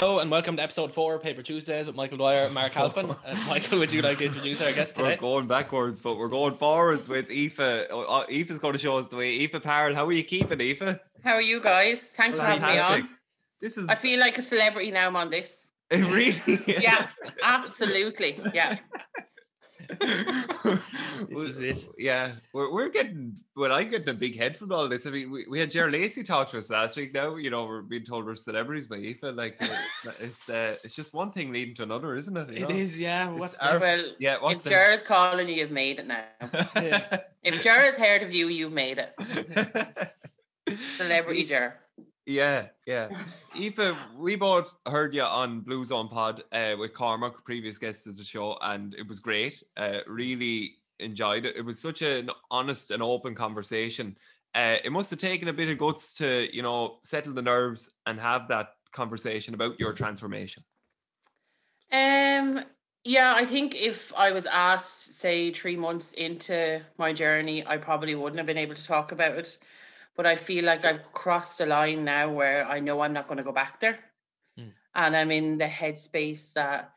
Hello and welcome to episode four, Paper Tuesdays with Michael Dwyer and Mark Halpin. And Michael, would you like to introduce our guest today? We're going backwards, but we're going forwards with Aoife. Oh, oh, Aoife's going to show us the way. Aoife Parrell, how are you keeping, Aoife? How are you guys? Thanks for having me on. This is I feel like a celebrity now I'm on this. really. Yeah, absolutely. Yeah. This is it. Yeah, we're, we're getting. Well, I'm getting a big head from all this. I mean, we, we had Jer Lacey talk to us last week. Now, you know, we're being told we're celebrities by Aoife. Like, uh, it's uh, it's just one thing leading to another, isn't it? You It know? is, yeah. What's our- Well, Yeah, what's if the Jer's calling you, you've made it now. Yeah. If Jer has heard of you, you've made it. Celebrity Jer. Yeah, yeah. Aoife, we both heard you on Blue Zone Pod uh, with Cormac, previous guest of the show, and it was great. Uh, really enjoyed it. It was such an honest and open conversation. Uh, it must have taken a bit of guts to, you know, settle the nerves and have that conversation about your transformation. Um, yeah, I think if I was asked, say, three months into my journey, I probably wouldn't have been able to talk about it. But I feel like I've crossed a line now where I know I'm not going to go back there. Mm. And I'm in the headspace that,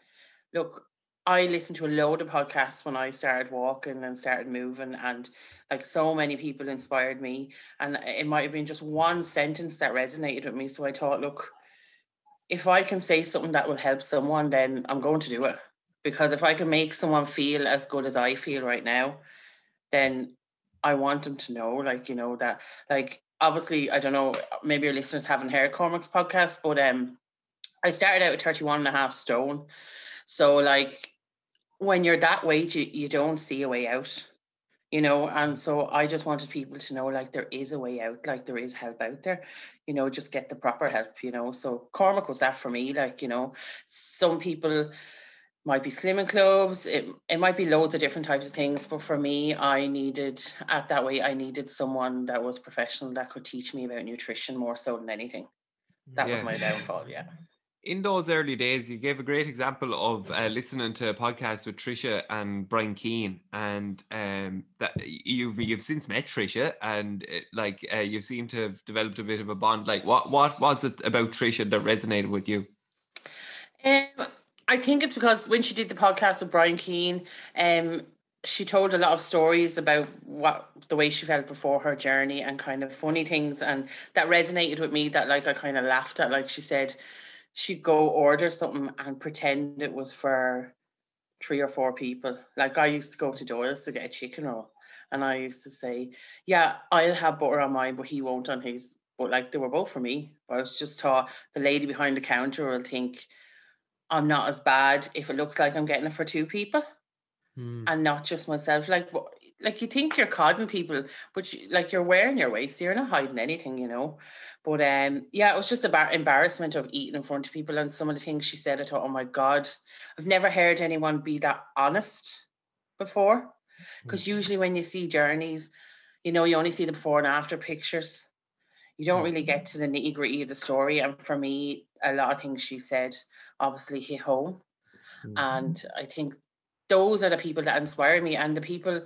look, I listened to a load of podcasts when I started walking and started moving, and like so many people inspired me. And it might have been just one sentence that resonated with me. So I thought, look, if I can say something that will help someone, then I'm going to do it. Because if I can make someone feel as good as I feel right now, then I want them to know, like, you know, that, like, obviously, I don't know, maybe your listeners haven't heard Cormac's podcast, but um, I started out at 31 and a half stone. So, like, when you're that weight, you, you don't see a way out, you know. And so I just wanted people to know, like, there is a way out, like, there is help out there, you know, just get the proper help, you know. So, Cormac was that for me, like, you know, some people might be slimming clubs it, it might be loads of different types of things but for me i needed at that way i needed someone that was professional that could teach me about nutrition more so than anything that was my downfall yeah In those early days, you gave a great example of uh, listening to a podcast with Trisha and Brian Keane, and um, that you've you've since met Trisha, and uh, like uh, you seem to have developed a bit of a bond. Like, what what was it about Trisha that resonated with you? Um, I think it's because when she did the podcast with Brian Keane, um, she told a lot of stories about what the way she felt before her journey and kind of funny things, and that resonated with me. That like I kind of laughed at. Like she said, she'd go order something and pretend it was for three or four people. Like I used to go to Doyle's to get a chicken roll, and I used to say, "Yeah, I'll have butter on mine, but he won't on his." But like they were both for me. I was just taught the lady behind the counter will think I'm not as bad if it looks like I'm getting it for two people Hmm. and not just myself. Like, like you think you're codding people, but you, like you're wearing your waist, so you're not hiding anything, you know. But um, yeah, it was just a bar- embarrassment of eating in front of people, and some of the things she said, I thought, oh my god, I've never heard anyone be that honest before. Because usually when you see journeys, you know, you only see the before and after pictures. You don't really get to the nitty gritty of the story. And for me, a lot of things she said obviously hit home. Hmm. And I think those are the people that inspire me and the people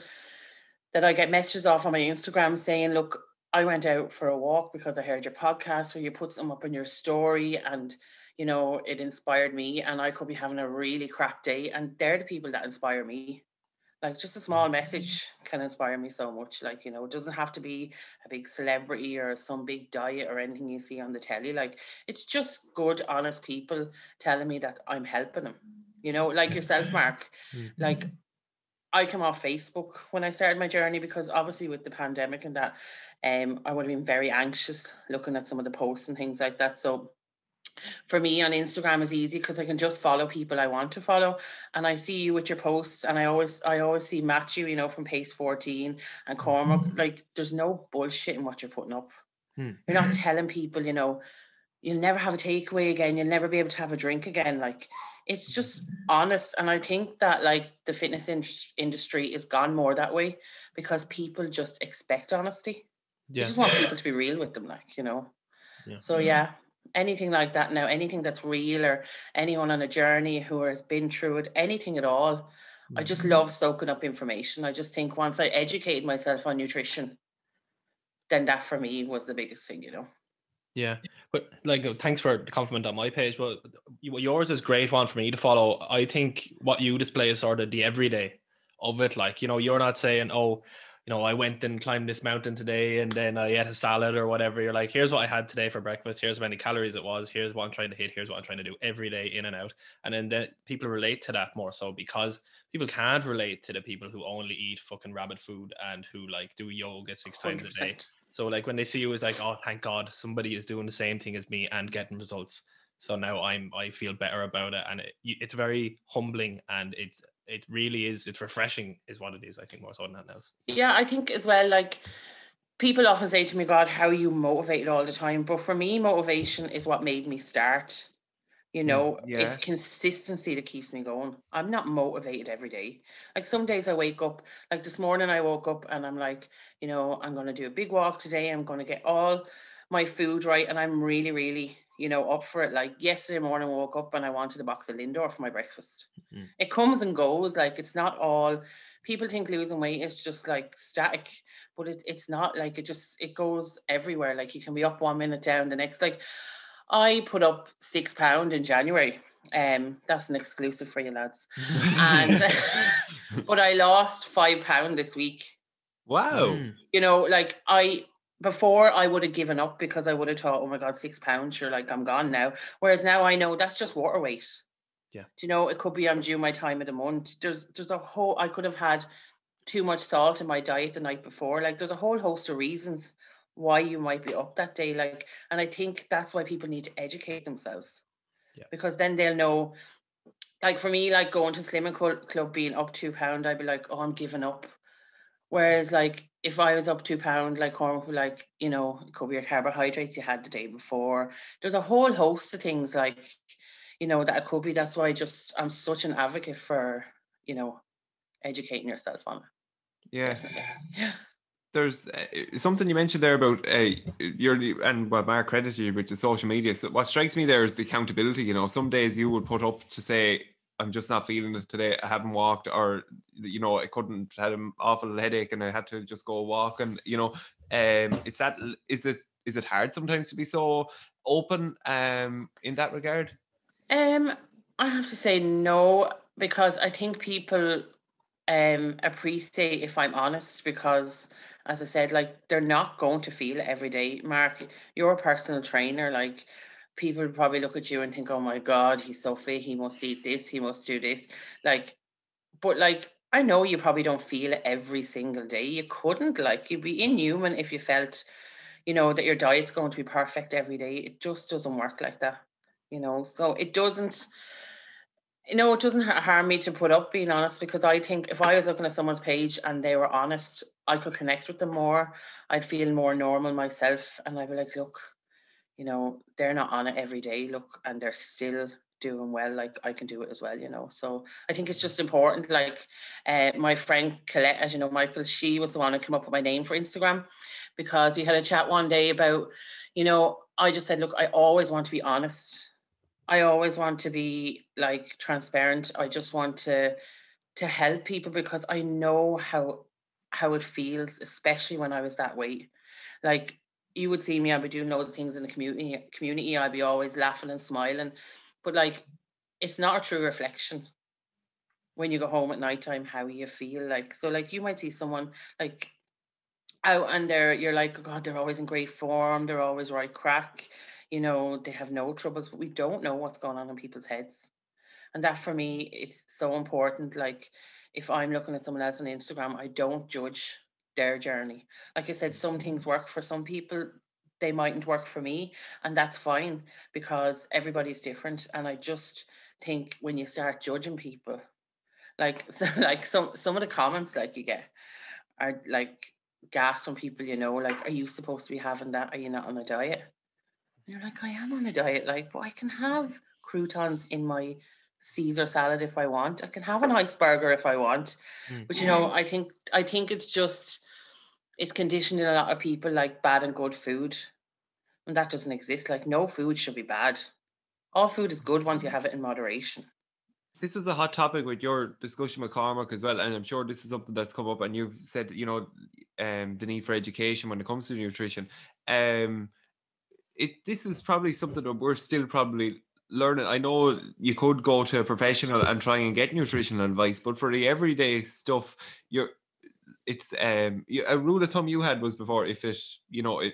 that I get messages off on my Instagram saying, look, I went out for a walk because I heard your podcast or you put some up in your story and you know it inspired me and I could be having a really crap day and they're the people that inspire me. Like just a small message can inspire me so much. Like, you know, it doesn't have to be a big celebrity or some big diet or anything you see on the telly. Like it's just good, honest people telling me that I'm helping them. You know, like yourself, Mark. Mhm. Like I come off Facebook when I started my journey because obviously with the pandemic and that, um, I would have been very anxious looking at some of the posts and things like that. So for me on Instagram is easy because I can just follow people I want to follow. And I see you with your posts and I always I always see Matthew, you know, from Pace 14 and Cormac. Like there's no bullshit in what you're putting up. Hmm. You're not telling people, you know, you'll never have a takeaway again, you'll never be able to have a drink again. Like it's just honest. And I think that like the fitness in- industry is gone more that way because people just expect honesty. You Yeah. just want people to be real with them, like, you know. Yeah. So yeah, anything like that now, anything that's real or anyone on a journey who has been through it, anything at all. I just Mm-hmm. love soaking up information. I just think once I educated myself on nutrition, then that for me was the biggest thing, you know. Yeah, but like, uh, thanks for the compliment on my page. But yours is great one for me to follow. I think what you display is sort of the everyday of it. Like, you know, you're not saying, oh, you know, I went and climbed this mountain today and then I ate a salad or whatever. You're like, here's what I had today for breakfast. Here's how many calories it was. Here's what I'm trying to hit. Here's what I'm trying to do every day in and out. And then the, people relate to that more so because people can't relate to the people who only eat fucking rabbit food and who like do yoga six times 100%. a day. So like when they see you, it's like, oh, thank God, somebody is doing the same thing as me and getting results. So now I'm I feel better about it, and it, it's very humbling, and it's it really is it's refreshing, is what it is. I think more so than that else. Yeah, I think as well, like people often say to me, God, how are you motivated all the time? But for me, motivation is what made me start. You mm, know, yeah. it's consistency that keeps me going. I'm not motivated every day. Like some days I wake up, like this morning I woke up and I'm like, you know, I'm going to do a big walk today. I'm going to get all my food right. And I'm really, really, you know, up for it. Like yesterday morning, I woke up and I wanted a box of Lindor for my breakfast. Mm-hmm. It comes and goes. Like it's not all, people think losing weight is just like static, but it, it's not like it just, it goes everywhere. Like you can be up one minute down the next. Like, I put up six pound in January. Um, that's an exclusive for you lads. and but I lost five pound this week. Wow. Mm. You know, like I before I would have given up because I would have thought, oh my god, six pounds, you're like I'm gone now. Whereas now I know that's just water weight. Yeah. Do you know, it could be I'm due my time of the month. There's there's a whole I could have had too much salt in my diet the night before. Like there's a whole host of reasons why you might be up that day like and i think that's why people need to educate themselves yeah. because then they'll know like for me like going to slimming club being up two pound i'd be like oh i'm giving up whereas like if i was up two pound like like you know it could be your carbohydrates you had the day before there's a whole host of things like you know that could be. That's why i just i'm such an advocate for you know educating yourself on it. Yeah. Yeah. There's uh, something you mentioned there about uh, your and what Mark credited you with the social media. So what strikes me there is the accountability. You know, some days you would put up to say, "I'm just not feeling it today. I haven't walked," or you know, I couldn't had an awful headache and I had to just go walk. And you know, um, is that is it is it hard sometimes to be so open um in that regard? Um, I have to say no because I think people um appreciate if I'm honest because as I said, like they're not going to feel it every day. Mark, you're a personal trainer, like people probably look at you and think, Oh my god, he's so fit, he must eat this, he must do this. Like, but like I know you probably don't feel it every single day. You couldn't, like you'd be inhuman if you felt, you know, that your diet's going to be perfect every day. It just doesn't work like that, you know. So it doesn't you know, it doesn't harm me to put up being honest because I think if I was looking at someone's page and they were honest, I could connect with them more. I'd feel more normal myself. And I'd be like, look, you know, they're not on it every day, look, and they're still doing well. Like I can do it as well, you know. So I think it's just important. Like uh, my friend Colette, as you know, Michael, she was the one who came up with my name for Instagram because we had a chat one day about, you know, I just said, look, I always want to be honest I always want to be like transparent. I just want to to help people because I know how how it feels, especially when I was that weight Like you would see me, I'd be doing loads of things in the community community. I'd be always laughing and smiling. But like it's not a true reflection when you go home at night time how you feel like so like you might see someone like out and they're you're like oh god they're always in great form they're always right crack you know, they have no troubles, but we don't know what's going on in people's heads. And that for me, it's so important. Like if I'm looking at someone else on Instagram, I don't judge their journey. Like I said, some things work for some people, they mightn't work for me. And that's fine because everybody's different. And I just think when you start judging people, like so, like some some of the comments like you get are like gas from people you know like are you supposed to be having that are you not on a diet and you're like, I am on a diet, like, but I can have croutons in my Caesar salad if I want. I can have an iceberger if I want. Mm. But you know, I think I think it's just it's conditioning a lot of people like bad and good food. And that doesn't exist. Like no food should be bad. All food is good once you have it in moderation. This is a hot topic with your discussion with Cormac as well. And I'm sure this is something that's come up and you've said, you know, um, the need for education when it comes to nutrition. Um, it this is probably something that we're still probably learning. I know you could go to a professional and try and get nutritional advice, but for the everyday stuff, you're it's um a rule of thumb you had was before if it you know it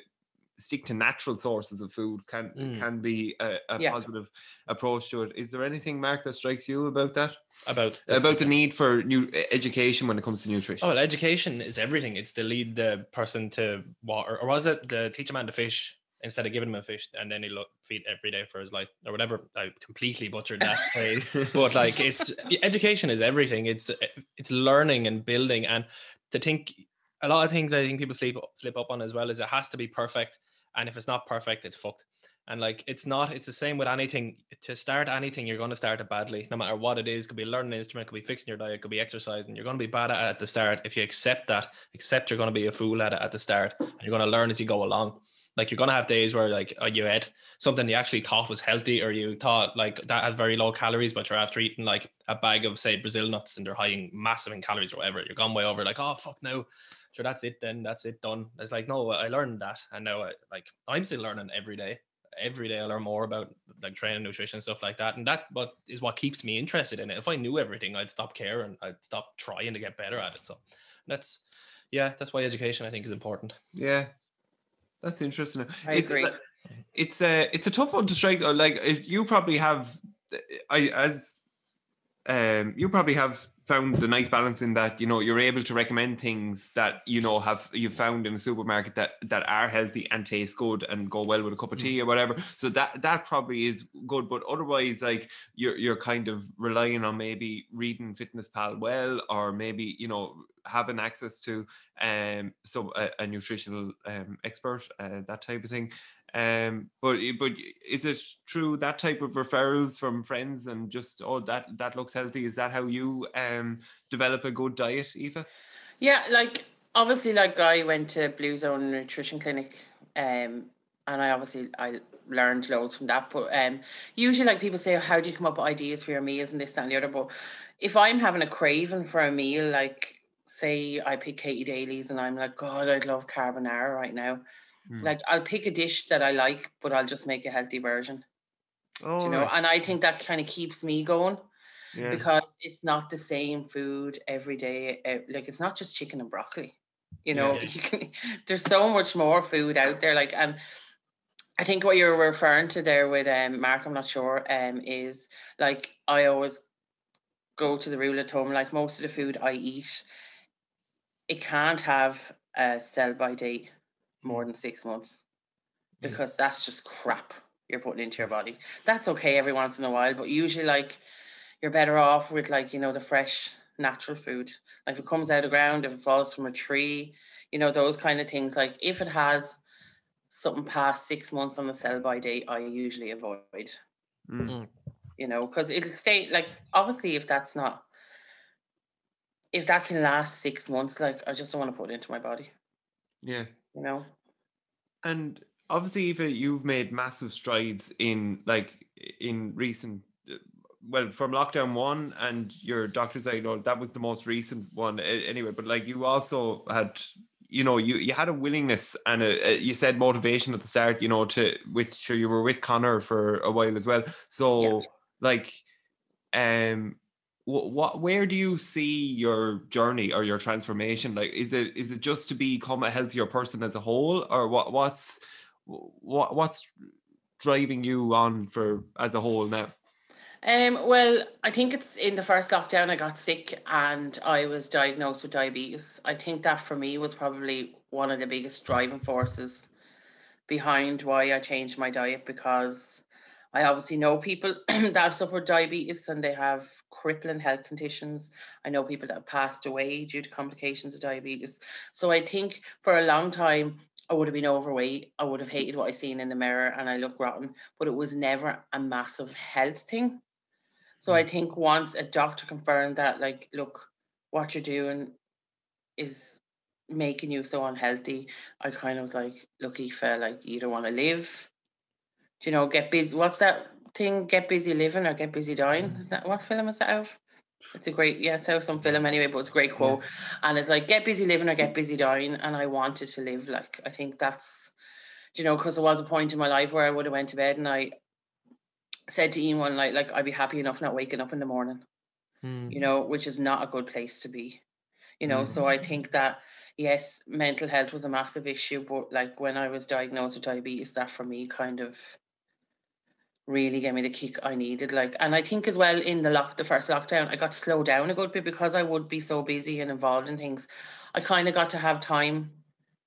stick to natural sources of food can mm. can be a, a yeah. positive approach to it. Is there anything, Mark, that strikes you about that? About about the need for new education when it comes to nutrition? Oh, well, education is everything. It's to lead the person to water, or was it the teach a man to fish instead of giving him a fish and then he look feed every day for his life or whatever. I completely butchered that, but like it's education is everything. It's it's learning and building, and to think a lot of things I think people sleep slip up on as well is it has to be perfect, and if it's not perfect, it's fucked. And like it's not, it's the same with anything. To start anything, you're going to start it badly, no matter what it is. Could be learning an instrument, could be fixing your diet, could be exercising. You're going to be bad at it at the start. If you accept that, accept you're going to be a fool at it at the start, and you're going to learn as you go along. Like you're gonna have days where like uh, you ate something you actually thought was healthy, or you thought like that had very low calories, but you're after eating like a bag of say Brazil nuts and they're high in massive in calories or whatever. You're gone way over. Like oh fuck no, sure that's it then that's it done. It's like no, I learned that, and now I, like I'm still learning every day. Every day I learn more about like training, nutrition, stuff like that, and that what is what keeps me interested in it. If I knew everything, I'd stop caring. I'd stop trying to get better at it. So that's yeah, that's why education I think is important. Yeah, that's interesting. I it's, agree. It's a it's a tough one to strike. Like you probably have, I as um you probably have found the nice balance in that you know you're able to recommend things that you know have you found in a supermarket that that are healthy and taste good and go well with a cup of tea or whatever. So that that probably is good but otherwise like you're you're kind of relying on maybe reading fitness pal well or maybe you know having access to um so a, a nutritional um expert uh, that type of thing um, but but is it true that type of referrals from friends and just oh that that looks healthy? Is that how you um develop a good diet, Aoife? Yeah, like obviously, like I went to Blue Zone Nutrition Clinic, um, and I obviously I learned loads from that. But um, usually, like people say, how do you come up with ideas for your meals and this that, and the other? But if I'm having a craving for a meal, like say I pick Katie Daly's and I'm like, God, I'd love carbonara right now. Mm. Like I'll pick a dish that I like, but I'll just make a healthy version. Oh, you know, right. and I think that kind of keeps me going yeah. because it's not the same food every day. Eh, like it's not just chicken and broccoli. You know, yeah, yeah. You can, there's so much more food out there. Like, and I think what you're referring to there with um, Mark, I'm not sure, um, is like I always go to the rule of thumb. Like most of the food I eat, it can't have a sell by date more than six months because that's just crap you're putting into your body. That's okay every once in a while, but usually like you're better off with like, you know, the fresh natural food. Like if it comes out of the ground, if it falls from a tree, you know, those kind of things. Like if it has something past six months on the sell by date, I usually avoid. Mm. mm. You know, because it'll stay like obviously if that's not if that can last six months, like I just don't want to put it into my body. Yeah, you know. And obviously, Aoife, you've made massive strides in like in recent well from lockdown one and your doctor's I know that was the most recent one anyway but like you also had you know you you had a willingness and a, a, you said motivation at the start you know to which sure you were with Connor for a while as well so yeah. like um what where do you see your journey or your transformation like is it is it just to become a healthier person as a whole or what what's what what's driving you on for as a whole now um, well, I think it's in the first lockdown I got sick and I was diagnosed with diabetes. I think that for me was probably one of the biggest driving forces behind why I changed my diet because I obviously know people that have suffered diabetes and they have crippling health conditions. I know people that have passed away due to complications of diabetes. So I think for a long time, I would have been overweight. I would have hated what I seen in the mirror and I look rotten, but it was never a massive health thing. So I mm. think once a doctor confirmed that, like, look, what you're doing is making you so unhealthy, I kind of was like, look, Aoife, like, you don't want to live you know, get busy. What's that thing? Get busy living or get busy dying? Is that what film is that out? It's a great, yeah, it's out some film anyway, but it's a great quote. Yeah. And it's like, get busy living or get busy dying. And I wanted to live like, I think that's, you know, because there was a point in my life where I would have went to bed and I said to Ian one night, like, I'd be happy enough not waking up in the morning, Mm. you know, which is not a good place to be. You know, Mm. so I think that yes, mental health was a massive issue, but like when I was diagnosed with diabetes, that for me kind of really gave me the kick I needed. Like, and I think as well in the lock, the first lockdown, I got to slow down a good bit because I would be so busy and involved in things. I kind of got to have time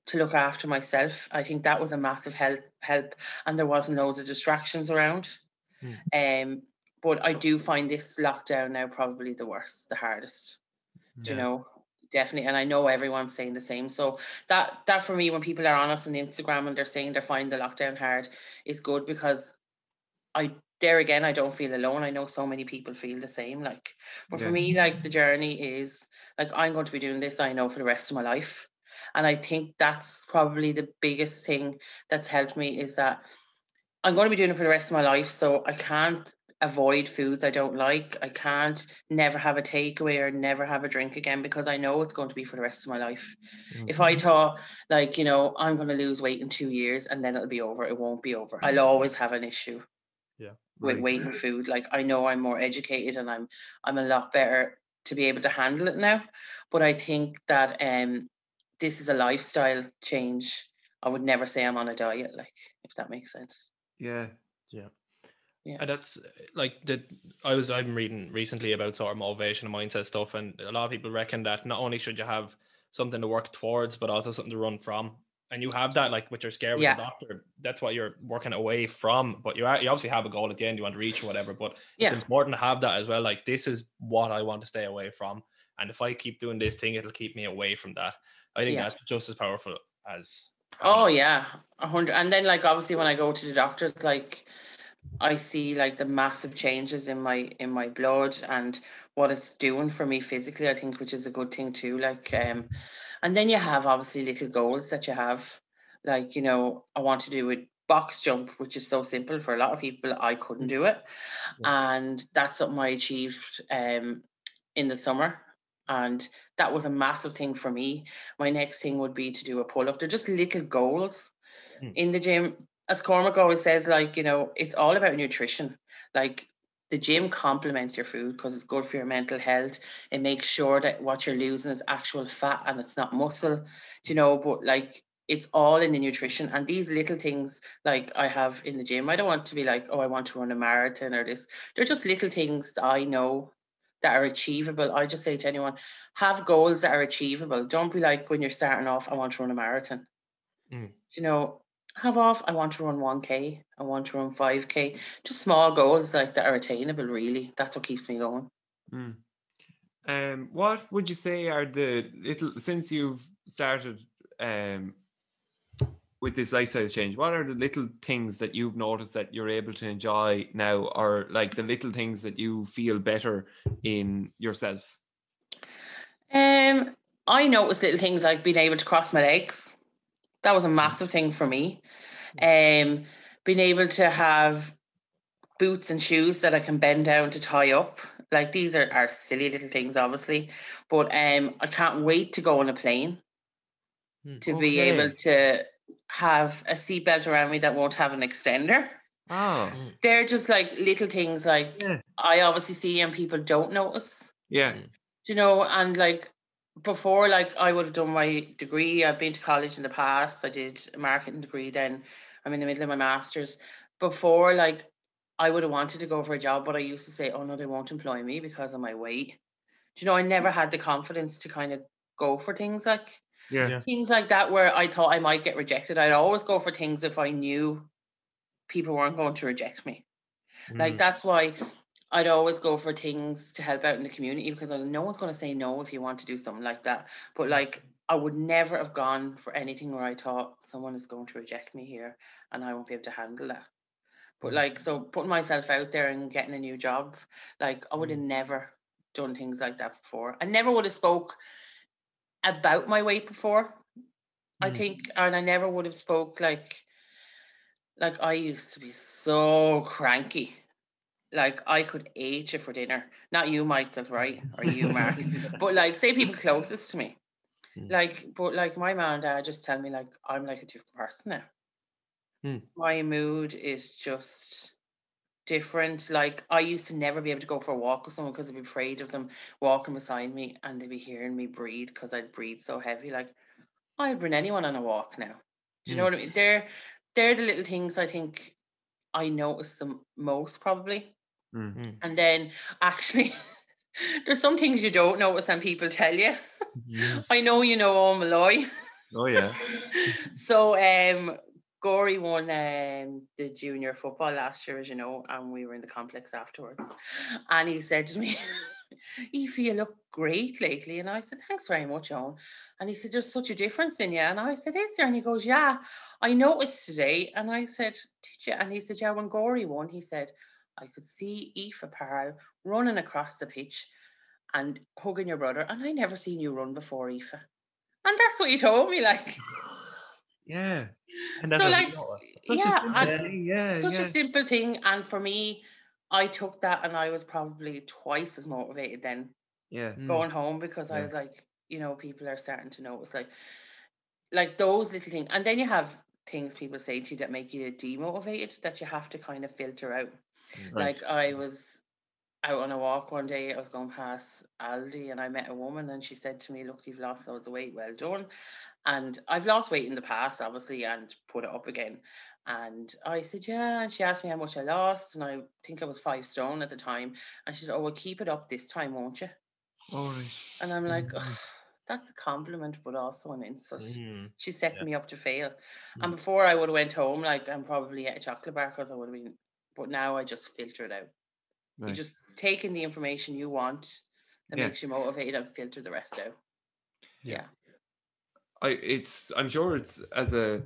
to look after myself. I think that was a massive help. Help, and there wasn't loads of distractions around. Um, but I do find this lockdown now probably the worst, the hardest. Do you know? Definitely, and I know everyone's saying the same. So that that for me, when people are on us on Instagram and they're saying they're finding the lockdown hard, is good because I there again I don't feel alone. I know so many people feel the same. Like, but Yeah. for me, like the journey is like I'm going to be doing this. I know for the rest of my life, and I think that's probably the biggest thing that's helped me is that I'm going to be doing it for the rest of my life. So I can't avoid foods I don't like. I can't never have a takeaway or never have a drink again because I know it's going to be for the rest of my life. If I mm-hmm. thought like, you know, I'm going to lose weight in two years and then it'll be over, it won't be over. I'll mm-hmm. always have an issue with Right. weight and food. Like I know I'm more educated and I'm I'm a lot better to be able to handle it now. But I think that um this is a lifestyle change. I would never say I'm on a diet, like if that makes sense. Yeah. Yeah. yeah. And that's like the I was I'm reading recently about sort of motivation and mindset stuff, and a lot of people reckon that not only should you have something to work towards, but also something to run from. And you have that, like, with your scare with Yeah. the doctor. That's what you're working away from. But you are, you obviously have a goal at the end you want to reach or whatever. But it's important to have that as well. Like, this is what I want to stay away from. And if I keep doing this thing, it'll keep me away from that. I think Yeah. that's just as powerful as. Oh yeah, a hundred. And then like obviously when I go to the doctors, like I see like the massive changes in my in my blood and what it's doing for me physically. I think which is a good thing too. Like um, and then you have obviously little goals that you have. Like you know, I want to do a box jump, which is so simple for a lot of people. I couldn't do it, and that's something I achieved um in the summer. And that was a massive thing for me my next thing would be to do a pull up. They're just little goals Mm. in the gym. As Cormac always says, like, you know, it's all about nutrition. Like, the gym complements your food because it's good for your mental health. It makes sure that what you're losing is actual fat and it's not muscle, do you know, but like, it's all in the nutrition and these little things like I have in the gym. I don't want to be like, oh, I want to run a marathon or this. They're just little things that I know that are achievable. I just say to anyone, have goals that are achievable. Don't be like when you're starting off, I want to run a marathon. Mm. You know, have off, I want to run 1K, I want to run 5K. Just small goals like that are attainable, really. That's what keeps me going. Mm. Um, what would you say are the little since you've started um with this lifestyle change? What are the little things that you've noticed that you're able to enjoy now, or like the little things that you feel better in yourself? Um, I noticed little things like being able to cross my legs. That was a massive thing for me. Um, being able to have boots and shoes that I can bend down to tie up. Like these are, are silly little things, obviously, but um, I can't wait to go on a plane Hmm. to be able to have a seatbelt around me that won't have an extender. Oh, They're just like little things like Yeah. I obviously see and people don't notice yeah. Mm. you know, and like before, like I would have done my degree. I've been to college in the past. I did a marketing degree. Then I'm in the middle of my masters. Before, like I would have wanted to go for a job, but I used to say, "Oh no, they won't employ me because of my weight." Do you know? I never had the confidence to kind of go for things like Yeah. Yeah. things like that where I thought I might get rejected. I'd always go for things if I knew people weren't going to reject me. Like Mm. that's why I'd always go for things to help out in the community because I, no one's going to say no if you want to do something like that. But mm. like I would never have gone for anything where I thought someone is going to reject me here and I won't be able to handle that. But mm. like so putting myself out there and getting a new job, like I would have mm. never done things like that before. I never would have spoke about my weight before. I Mm. think and I never would have spoke like like I used to be so cranky. Like I could eat you for dinner. Not you, Michael, right? Or you, Mark. but like say people closest to me. Mm. Like, but like my mom and dad just tell me like I'm like a different person now. Hmm. my mood is just different. Like I used to never be able to go for a walk with someone because I'd be afraid of them walking beside me and they'd be hearing me breathe because I'd breathe so heavy. Like I'd bring anyone on a walk now. Do you know Mm. what I mean? They're they're the little things I think I notice the most probably. Mm. And then actually there's some things you don't notice and people tell you. I know you know all Malloy. Oh yeah. so um Gory won um the junior football last year, as you know, and we were in the complex afterwards. And he said to me, Aoife, you look great lately. And I said, Thanks very much, Owen. And he said, There's such a difference in you. And I said, Is there? And he goes, Yeah, I noticed today. And I said, Did you? And he said, Yeah, when Gory won, he said, I could see Aoife Parrow running across the pitch and hugging your brother. And I never seen you run before, Aoife. And that's what he told me, like. Yeah. And that's So, what we like, noticed. Such Yeah, a simple thing. Yeah. such yeah. a simple thing and for me i took that and i was probably twice as motivated then yeah. Mm. going home because i was like you know people are starting to notice like like those little things and then you have things people say to you that make you demotivated that you have to kind of filter out Right. like i was out on a walk one day i was going past aldi and i met a woman and she said to me look you've lost loads of weight well done and i've lost weight in the past obviously and put it up again and i said yeah and she asked me how much i lost and i think i was five stone at the time and she said oh well keep it up this time won't you All right. and i'm like Mhm. That's a compliment but also an insult Mm. she set Yeah. me up to fail Mm. and before i would have went home like i'm probably at a chocolate bar because i would have been but now i just filter it out you just take in the information you want that Yeah. makes you motivated and filter the rest out Yeah. yeah I it's I'm sure it's as a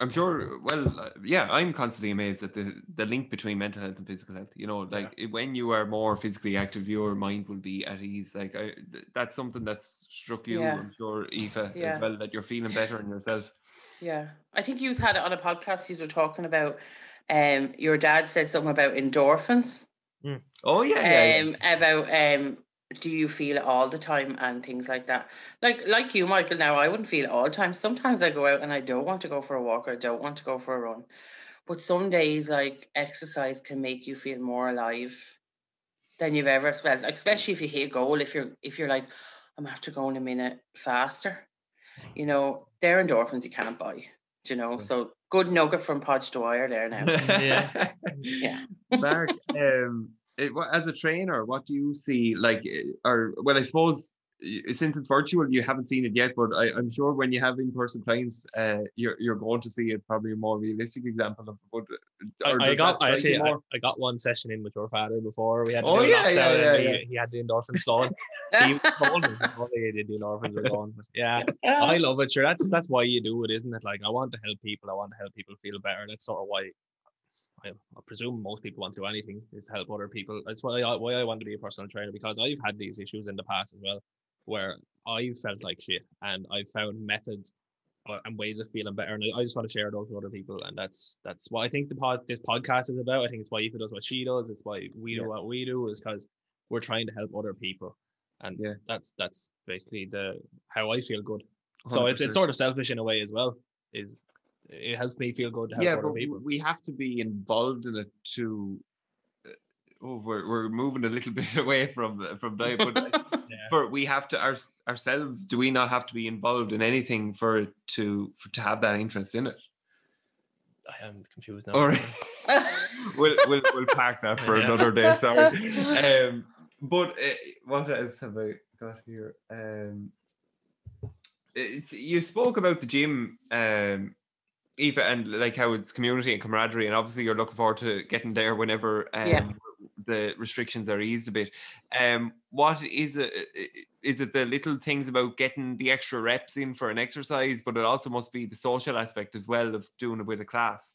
I'm sure well uh, yeah I'm constantly amazed at the the link between mental health and physical health you know like it- when you are more physically active your mind will be at ease like I, th- that's something that's struck you Yeah. I'm sure Aoife Yeah. as well that you're feeling better in yourself Yeah, I think you was had it on a podcast. You were talking about, um, your dad said something about endorphins. oh yeah yeah, yeah. Um, about um, do you feel it all the time and things like that. Like like you, Michael. Now I wouldn't feel it all the time. Sometimes I go out and I don't want to go for a walk or I don't want to go for a run. But some days, like exercise, can make you feel more alive than you've ever felt. Like, especially if you hit a goal. If you're if you're like, I'm going a minute faster. You know, they're endorphins you can't buy. do You know, so good nugget from Podge Dwyer there now. Yeah. Yeah. Mark, um, it, as a trainer, what do you see? Like, eh, or well, I suppose y- since it's virtual, you haven't seen it yet, but I, I'm sure when you have in-person clients, uh, you're you're going to see it probably a more realistic example of. But I, I got I actually I. I got one session in with your father before we had to Oh, yeah, yeah, lockdown yeah, yeah. He, he had the endorphins flowing. he told me he told me the endorphins were going. But yeah, I love it. Sure, that's that's why you do it, isn't it? Like I want to help people. I want to help people feel better. That's sort of why. I, I presume most people want to do anything is to help other people. That's why I why I want to be a personal trainer because I've had these issues in the past as well, where I've felt like shit and I've found methods uh, and ways of feeling better, and I, I just want to share those with other people. And that's that's what I think the pod this podcast is about. I think it's why Aoife does what she does. It's why we Yeah. do what we do is because we're trying to help other people, and Yeah. that's that's basically the how I feel good. So it's, it's sort of selfish in a way as well. Is it helps me feel good to help yeah, other but people. we have to be involved in it to. Uh, Oh, we're, we're moving a little bit away from from diet, but Yeah. for we have to our, ourselves. Do we not have to be involved in anything for it to for to have that interest in it? I am confused now. All right. we'll, we'll we'll park that for Yeah. another day. Sorry. Um, but uh, what else have I got here? Um, it's you spoke about the gym, um, Aoife, and like how it's community and camaraderie, and obviously you're looking forward to getting there whenever um, Yeah. The restrictions are eased a bit. Um, what is it? Is it the little things about getting the extra reps in for an exercise, but it also must be the social aspect as well of doing it with a class.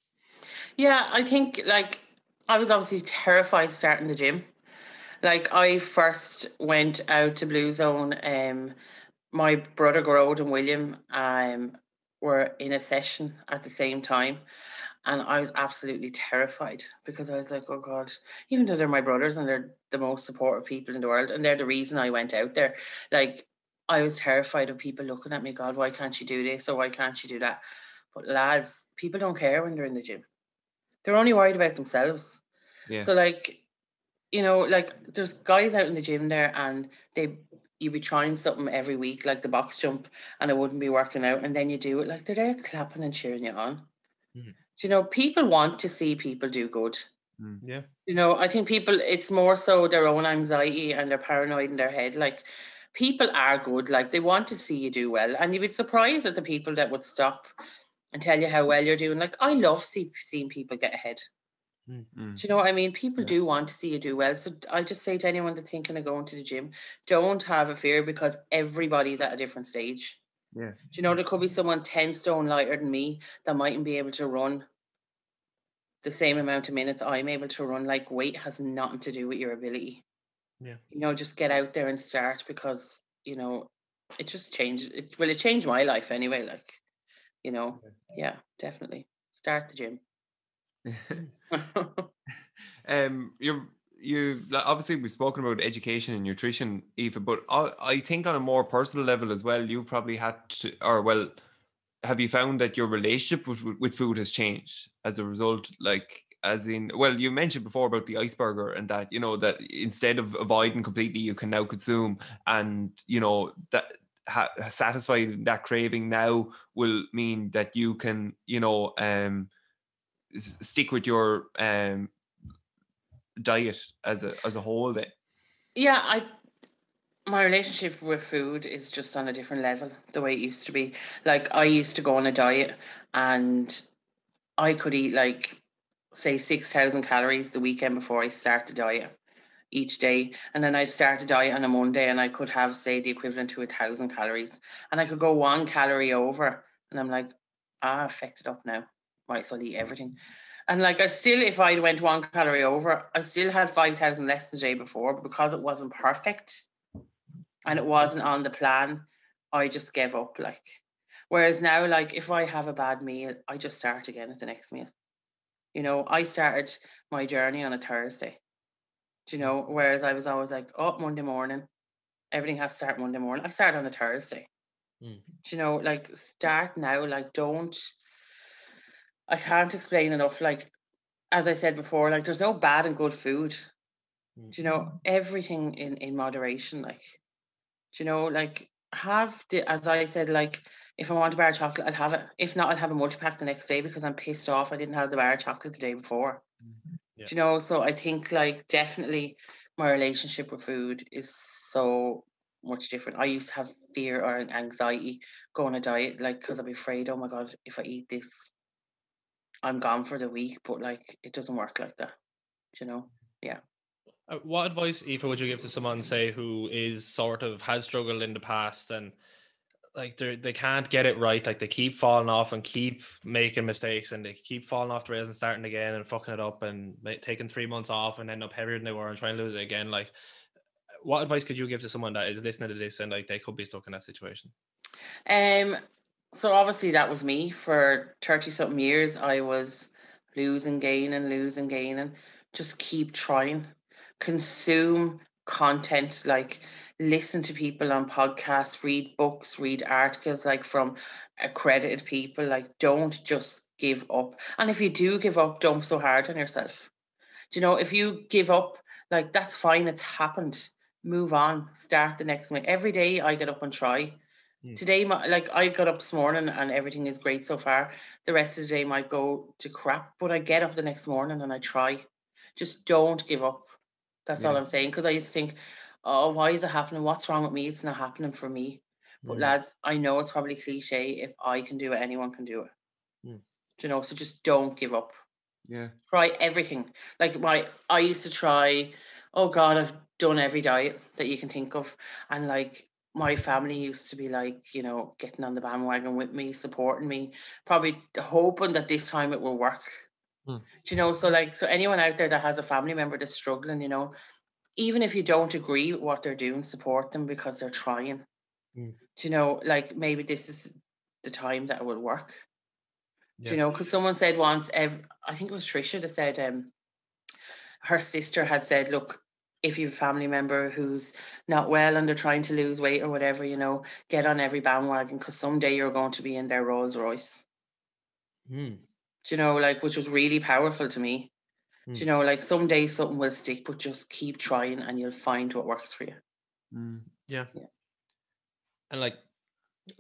Yeah, I think like I was obviously terrified starting the gym. Like I first went out to Blue Zone. Um, my brother Gerard and William um were in a session at the same time, and I was absolutely terrified because I was like, oh God, even though they're my brothers and they're the most supportive people in the world, and they're the reason I went out there. Like I was terrified of people looking at me, God, why can't you do this or why can't you do that? But lads, people don't care when they're in the gym. They're only worried about themselves. Yeah. So like, you know, like there's guys out in the gym there and they you'd be trying something every week, like the box jump, and it wouldn't be working out, and then you do it, like they're there clapping and cheering you on. Mhm. Do you know, people want to see people do good. Yeah. You know, I think people it's more so their own anxiety and they're paranoid in their head. Like people are good, like they want to see you do well. And you'd be surprised at the people that would stop and tell you how well you're doing. Like I love see, seeing people get ahead. Mm. Do you know what I mean? People Yeah. do want to see you do well. So I just say to anyone that's thinking of going to the gym, don't have a fear because everybody's at a different stage. Yeah. Do you know there could be someone 10 stone lighter than me that mightn't be able to run the same amount of minutes I'm able to run. Like weight has nothing to do with your ability. Yeah. You know, just get out there and start because, you know, it just changed it well, it changed my life anyway. Like, you know, yeah, definitely. Start the gym. um, you're you like, obviously we've spoken about education and nutrition, Aoife, but I, I think on a more personal level as well, you've probably had to, or well, have you found that your relationship with with food has changed as a result? Like, as in, well, you mentioned before about the iceberger and that you know that instead of avoiding completely, you can now consume, and you know that ha- satisfying that craving now will mean that you can, you know, um, stick with your um diet as a as a whole then yeah, I my relationship with food is just on a different level the way it used to be. Like I used to go on a diet and I could eat like say 6,000 calories the weekend before I start the diet each day. And then I'd start a diet on a Monday and I could have, say, the equivalent to a thousand calories. And I could go one calorie over. And I'm like, ah, affected up now. Might as well eat everything. And like I still, if I went one calorie over, I still had 5,000 less the day before, but because it wasn't perfect and it wasn't on the plan, I just gave up. Like, whereas now, like if I have a bad meal, I just start again at the next meal. You know, I started my journey on a Thursday. Do you know? Whereas I was always like, oh, Monday morning, everything has to start Monday morning. I start on a Thursday. Mm. Do you know, like start now, like don't I can't explain enough. Like as I said before, like there's no bad and good food. Mm. Do you know, everything in, in moderation, like do you know, like have the as I said, like if I want a bar of chocolate, I'll have it. If not, I'll have a multi-pack the next day because I'm pissed off I didn't have the bar of chocolate the day before. Yeah. Do you know? So I think like definitely my relationship with food is so much different. I used to have fear or anxiety going on a diet, like because I'd be afraid, oh my god, if I eat this, I'm gone for the week. But like it doesn't work like that. You know? Uh, what advice, Aoife, would you give to someone, say, who is sort of has struggled in the past and like they they can't get it right, like they keep falling off and keep making mistakes and they keep falling off the rails and starting again and fucking it up and ma- taking three months off and end up heavier than they were and trying to lose it again? Like, what advice could you give to someone that is listening to this and like they could be stuck in that situation? Um, so obviously that was me for 30 something years. I was losing, gaining, losing, gaining. Just keep trying. Consume content, like listen to people on podcasts, read books, read articles like from accredited people. Like don't just give up. And if you do give up, don't so hard on yourself. Do you know, if you give up, like that's fine, it's happened. Move on, start the next one. Every day I get up and try Mm. today my, like i got up this morning and everything is great so far the rest of the day might go to crap but i get up the next morning and i try just don't give up that's all i'm saying because i used to think oh why is it happening what's wrong with me it's not happening for me but Mm. lads i know it's probably cliche if i can do it anyone can do it Mm. Do you know so just don't give up yeah try everything. Like my, I used to try. Oh God, I've done every diet that you can think of, and like my family used to be like, you know, getting on the bandwagon with me, supporting me, probably hoping that this time it will work. Do you know? So like, so anyone out there that has a family member that's struggling, you know, even if you don't agree with what they're doing, support them because they're trying. Do you know? Like maybe this is the time that it will work. Do Yeah. you know, because someone said once, ev- I think it was Trisha that said um, her sister had said, look, if you have a family member who's not well and they're trying to lose weight or whatever, you know, get on every bandwagon because someday you're going to be in their Rolls Royce. Hmm. Do you know, like which was really powerful to me. Do Mm. you know, like someday something will stick, but just keep trying and you'll find what works for you. Mm. Yeah. Yeah. And like,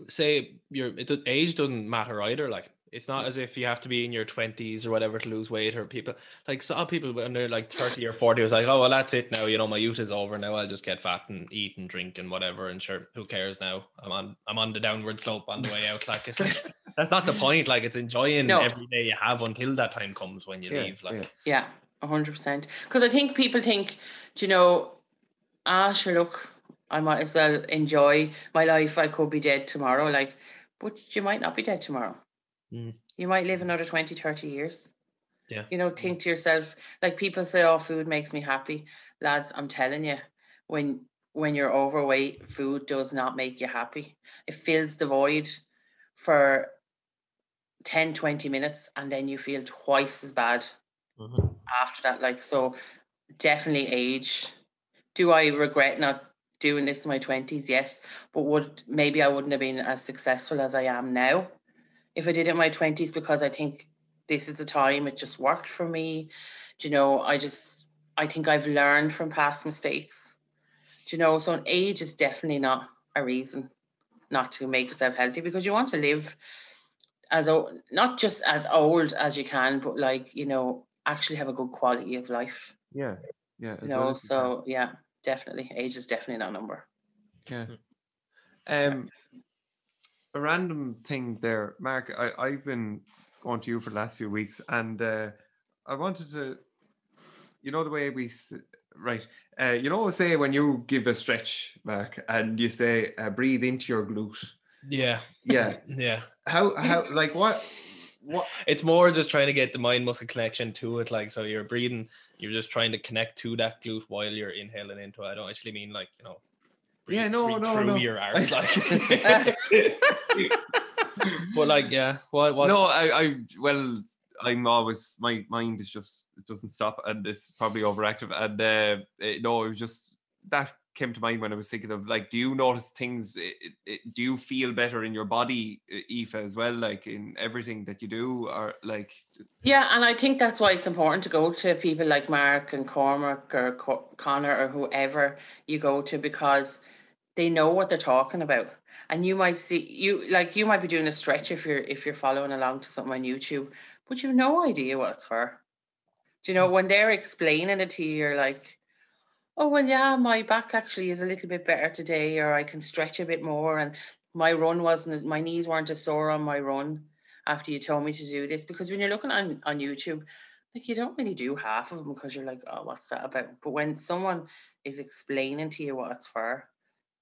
say your age doesn't matter either. Like, it's not as if you have to be in your twenties or whatever to lose weight. Or people like some people when they're like thirty or forty was like, oh well, that's it now. You know, my youth is over now. I'll just get fat and eat and drink and whatever. And sure, who cares now? I'm on I'm on the downward slope on the way out. Like, it's like that's not the point. Like, it's enjoying No. every day you have until that time comes when you Yeah, leave. Like, yeah. Yeah, a hundred percent. Because I think people think, do you know, ah, sure, look, I might as well enjoy my life. I could be dead tomorrow. Like, but you might not be dead tomorrow. Mm. You might live another 20, 30 years. Yeah. You know, think to yourself, like people say, oh, food makes me happy. Lads, I'm telling you, when when you're overweight, food does not make you happy. It fills the void for 10, 20 minutes, and then you feel twice as bad Mhm. after that. Like, so definitely age. Do I regret not doing this in my 20s? Yes. But would maybe I wouldn't have been as successful as I am now if I did it in my 20s because I think this is the time it just worked for me. Do you know, I just I think I've learned from past mistakes. Do you know, so an age is definitely not a reason not to make yourself healthy because you want to live as old, not just as old as you can, but like, you know, actually have a good quality of life. Yeah. Yeah. You know, well as you can. so yeah, definitely. Age is definitely not a number. Yeah. Mm. Um, a random thing there, Mark. I I've been going to you for the last few weeks, and uh, I wanted to, you know, the way we right. Uh, you know, say when you give a stretch, Mark, and you say uh, breathe into your glute. Yeah. Yeah. Yeah. How how like what what it's more just trying to get the mind muscle connection to it like so you're breathing you're just trying to connect to that glute while you're inhaling into it i don't actually mean like you know Yeah, no, no, through no. your arse like but like yeah what what no, I, I well, I'm always my mind is just it doesn't stop, and it's probably overactive. And uh, it, no, it was just that came to mind when I was thinking of like, do you notice things? It, it, it- do you feel better in your body, uh, Aoife, as well, like in everything that you do, or like? Yeah, and I think that's why it's important to go to people like Mark and Cormac or Co- Connor or whoever you go to because they know what they're talking about. And you might see you like you might be doing a stretch if you're if you're following along to something on YouTube, but you've no idea what it's for. Do you know mm. when they're explaining it to you, you're like, oh well, yeah, my back actually is a little bit better today, or I can stretch a bit more, and my run wasn't my knees weren't as sore on my run after you told me to do this because when you're looking on on YouTube, like you don't really do half of them because you're like, oh, what's that about? But when someone is explaining to you what it's for,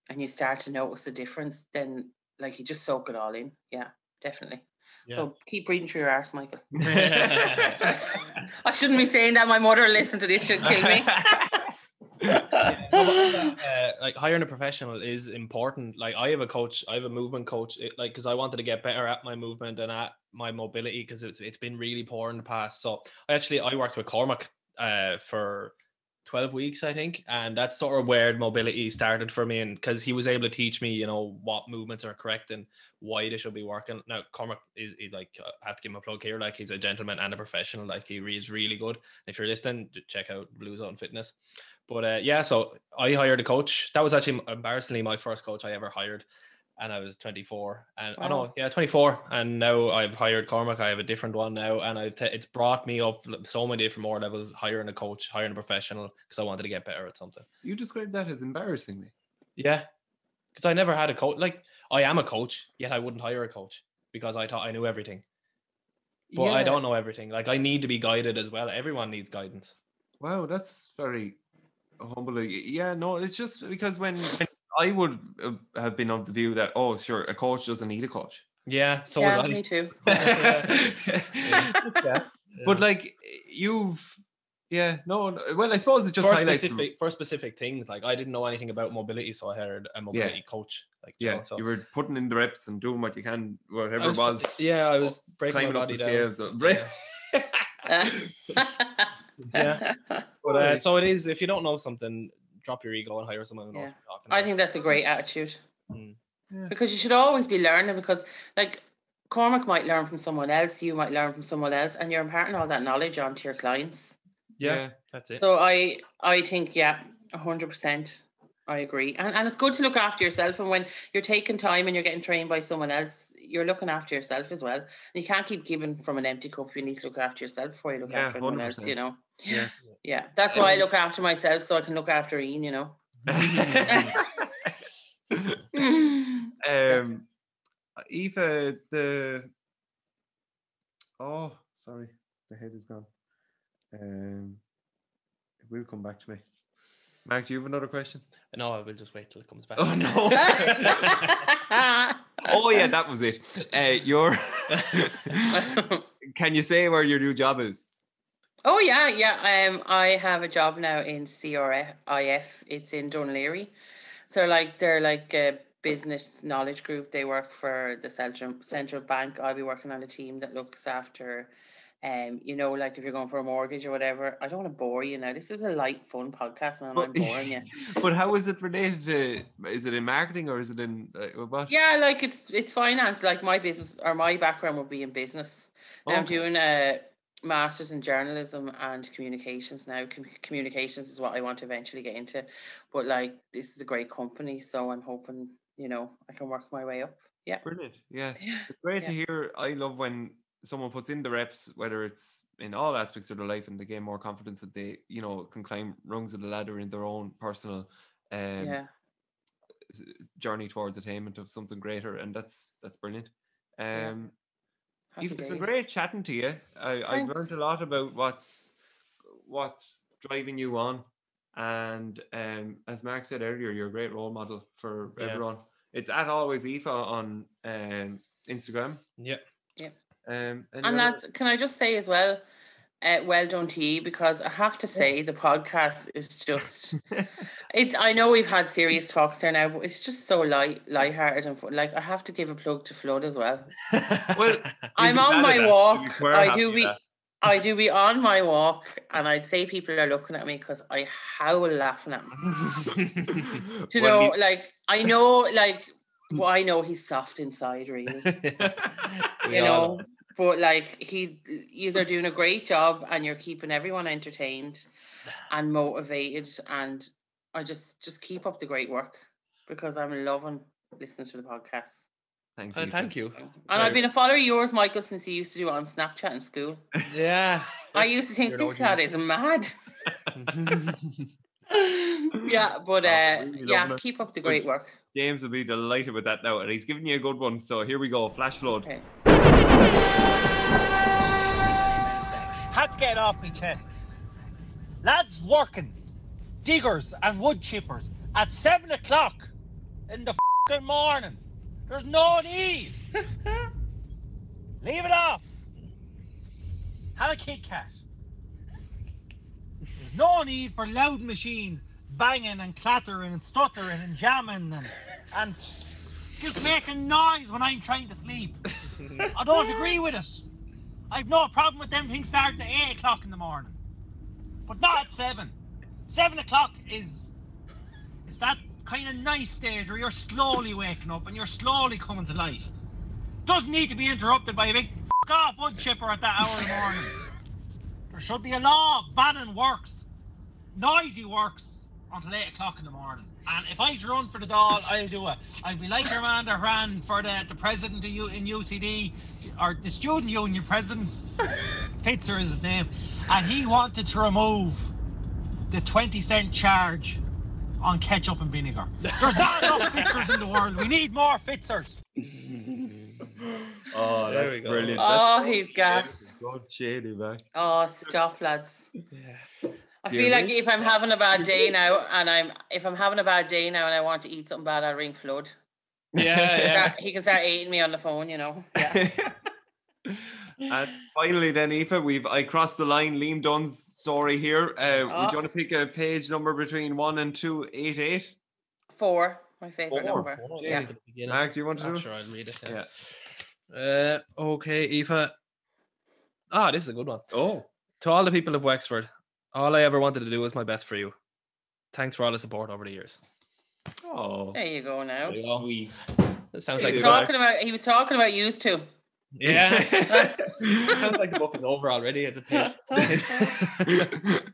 and you start to notice the difference, then like you just soak it all in. Yeah, definitely. So keep breathing through your arse, Michael. I shouldn't be saying that. My mother will listen to this. She'll kill me. Yeah, no, uh, like hiring a professional is important. Like I have a coach, I have a movement coach. It, like because I wanted to get better at my movement and at my mobility because it's it's been really poor in the past. So I actually I worked with Cormac uh, for twelve weeks, I think, and that's sort of where mobility started for me. And because he was able to teach me, you know, what movements are correct and why they should be working. Now Cormac is, like I have to give him a plug here. Like he's a gentleman and a professional. Like he re- is really good. If you're listening, check out Blue Zone Fitness. But uh, yeah, so I hired a coach. That was actually embarrassingly my first coach I ever hired, and I was 24. And oh, I know, Wow. yeah, 24. And now I've hired Cormac. I have a different one now, and I've t- it's brought me up so many different more levels. Hiring a coach, hiring a professional because I wanted to get better at something. You described that as embarrassingly. Yeah, because I never had a coach. Like I am a coach, yet I wouldn't hire a coach because I thought I knew everything. But I don't know everything. Like I need to be guided as well. Everyone needs guidance. Wow, that's very humble. Yeah, no, it's just because when, when I would uh, have been of the view that oh, sure, a coach doesn't need a coach. Yeah, so yeah, was I. me too. But like you've, yeah, no, no, well, I suppose it just for highlights. the- specific for specific things. Like I didn't know anything about mobility, so I hired a mobility coach. Like you yeah, know, so you were putting in the reps and doing what you can, I whatever it was, Yeah, I was breaking my climbing up the body down. scales. Yeah. yeah. But uh, so it is. If you don't know something, drop your ego and hire someone who knows Yeah. what you're talking I think that's a great attitude. Mm. Yeah. Because you should always be learning because like Cormac might learn from someone else, you might learn from someone else, and you're imparting all that knowledge onto your clients. Yeah, Yeah. that's it. So I I think yeah, hundred percent. I agree, and and it's good to look after yourself. And when you're taking time and you're getting trained by someone else, you're looking after yourself as well. And you can't keep giving from an empty cup. You need to look after yourself before you look Yeah, after anyone else. You know. Yeah. Yeah, that's why I look after myself so I can look after Ian. You know. um, Aoife, the oh, sorry, the head is gone. Um, it will come back to me. Mark, do you have another question? no, I will just wait till it comes back. Oh no! oh yeah, that was it. Uh, your can you say where your new job is? Oh yeah, yeah. Um, I have a job now in CRIF. It's in Dún Laoghaire. So like they're like a business knowledge group. They work for the central central bank. I'll be working on a team that looks after, um, you know, like if you're going for a mortgage or whatever. I don't want to bore you now. This is a light, fun podcast, and I'm But- boring you. But how is it related to? Is it in marketing or is it in uh, what? Yeah, like it's it's finance. Like my business or my background would be in business. Now I'm doing a master's in journalism and communications now. Com- communications is what I want to eventually get into. But like this is a great company, so I'm hoping you know I can work my way up. Yeah. Brilliant. Yeah. Yeah. It's great to hear. I love when someone puts in the reps, whether it's in all aspects of their life, and they gain more confidence that they, you know, can climb rungs of the ladder in their own personal um, yeah. journey towards attainment of something greater, and that's that's brilliant. Um, Yeah. Aoife, it's been great chatting to you. I, I've learned a lot about what's what's driving you on, and um, as Mark said earlier, you're a great role model for Yeah. everyone. It's at always Eva on um, Instagram. Yeah. Yeah. Um, And other- that's can I just say as well, uh, well done to you because I have to say the podcast is just it's I know we've had serious talks there now, but it's just so light lighthearted and fun. like I have to give a plug to Flood as well. Well, I'm on my that, walk. I do be that. I do be on my walk and I'd say people are looking at me because I howl laughing at them. You know, like I know like well, I know he's soft inside really. You know. But like he you are doing a great job and you're keeping everyone entertained and motivated and I just just keep up the great work because I'm loving listening to the podcast. Thanks, Uh, thank you. And Very I've been a follower of yours, Michael, since you used to do it on Snapchat in school. Yeah. I used to think You're this OG. lad is mad. yeah, but uh, really yeah, it. keep up the great work. James will be delighted with that now, and he's giving you a good one. So here we go, flash flood. Okay. Had to get it off my chest. Lads working, diggers and wood chippers at seven o'clock in the fing morning. There's no need. Leave it off. Have a Kit Kat. There's no need for loud machines banging and clattering and stuttering and jamming and, and just making noise when I'm trying to sleep. I don't agree with it. I've no problem with them things starting at 8 o'clock in the morning. But not at 7. 7 o'clock is it's that kind of nice stage where you're slowly waking up and you're slowly coming to life. Doesn't need to be interrupted by a big f- off wood chipper at that hour in the morning. There should be a law banning works, noisy works, until 8 o'clock in the morning. And if I run for the Dáil, I'll do it. I'll be like your man that ran for the, the president of U, in UCD, or the student union president, Fitzer is his name, and he wanted to remove the 20 cent charge on ketchup and vinegar. There's not enough Fitzers in the world. We need more Fitzers. Oh, that's we go. brilliant. Oh, That's- he's gas. Good shady, man. Oh, stop, lads. Yeah. I feel like if I'm having a bad day now, and I'm if I'm having a bad day now, and I want to eat something bad, I'll ring Flood. Yeah, yeah. He can start eating me on the phone, you know. Yeah. and finally, then, Aoife, we've I crossed the line. Liam Dunne's story here. Uh, Would Oh. you want to pick a page number between one and two eight eight? Four, my favorite Four, number. Four, Yeah. at the beginning. Mark, do you want to I'm do? sure I'll read it. Yeah. Yeah. Uh, okay, Aoife. Ah, this is a good one. Oh, To all the people of Wexford, all I ever wanted to do was my best for you. Thanks for all the support over the years. oh, There you go now. There you go. sweet. That sounds He like was Good. talking about he was talking about used to. Yeah. it sounds like the book is over already. It's a page.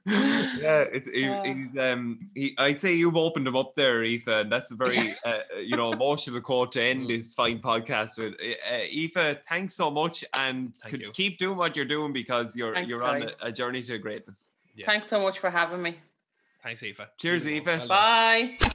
yeah, it's he, Uh. he's um he I'd say you've opened him up there, Aoife, and that's a very uh, you know emotional quote to end this fine podcast with. Uh, Aoife, thanks so much, and Thank could you. keep doing what you're doing because you're Thanks, you're on a, a journey to greatness. Yeah. Thanks so much for having me. Thanks, Aoife. Cheers, Eva. Aoife. Well done. Bye.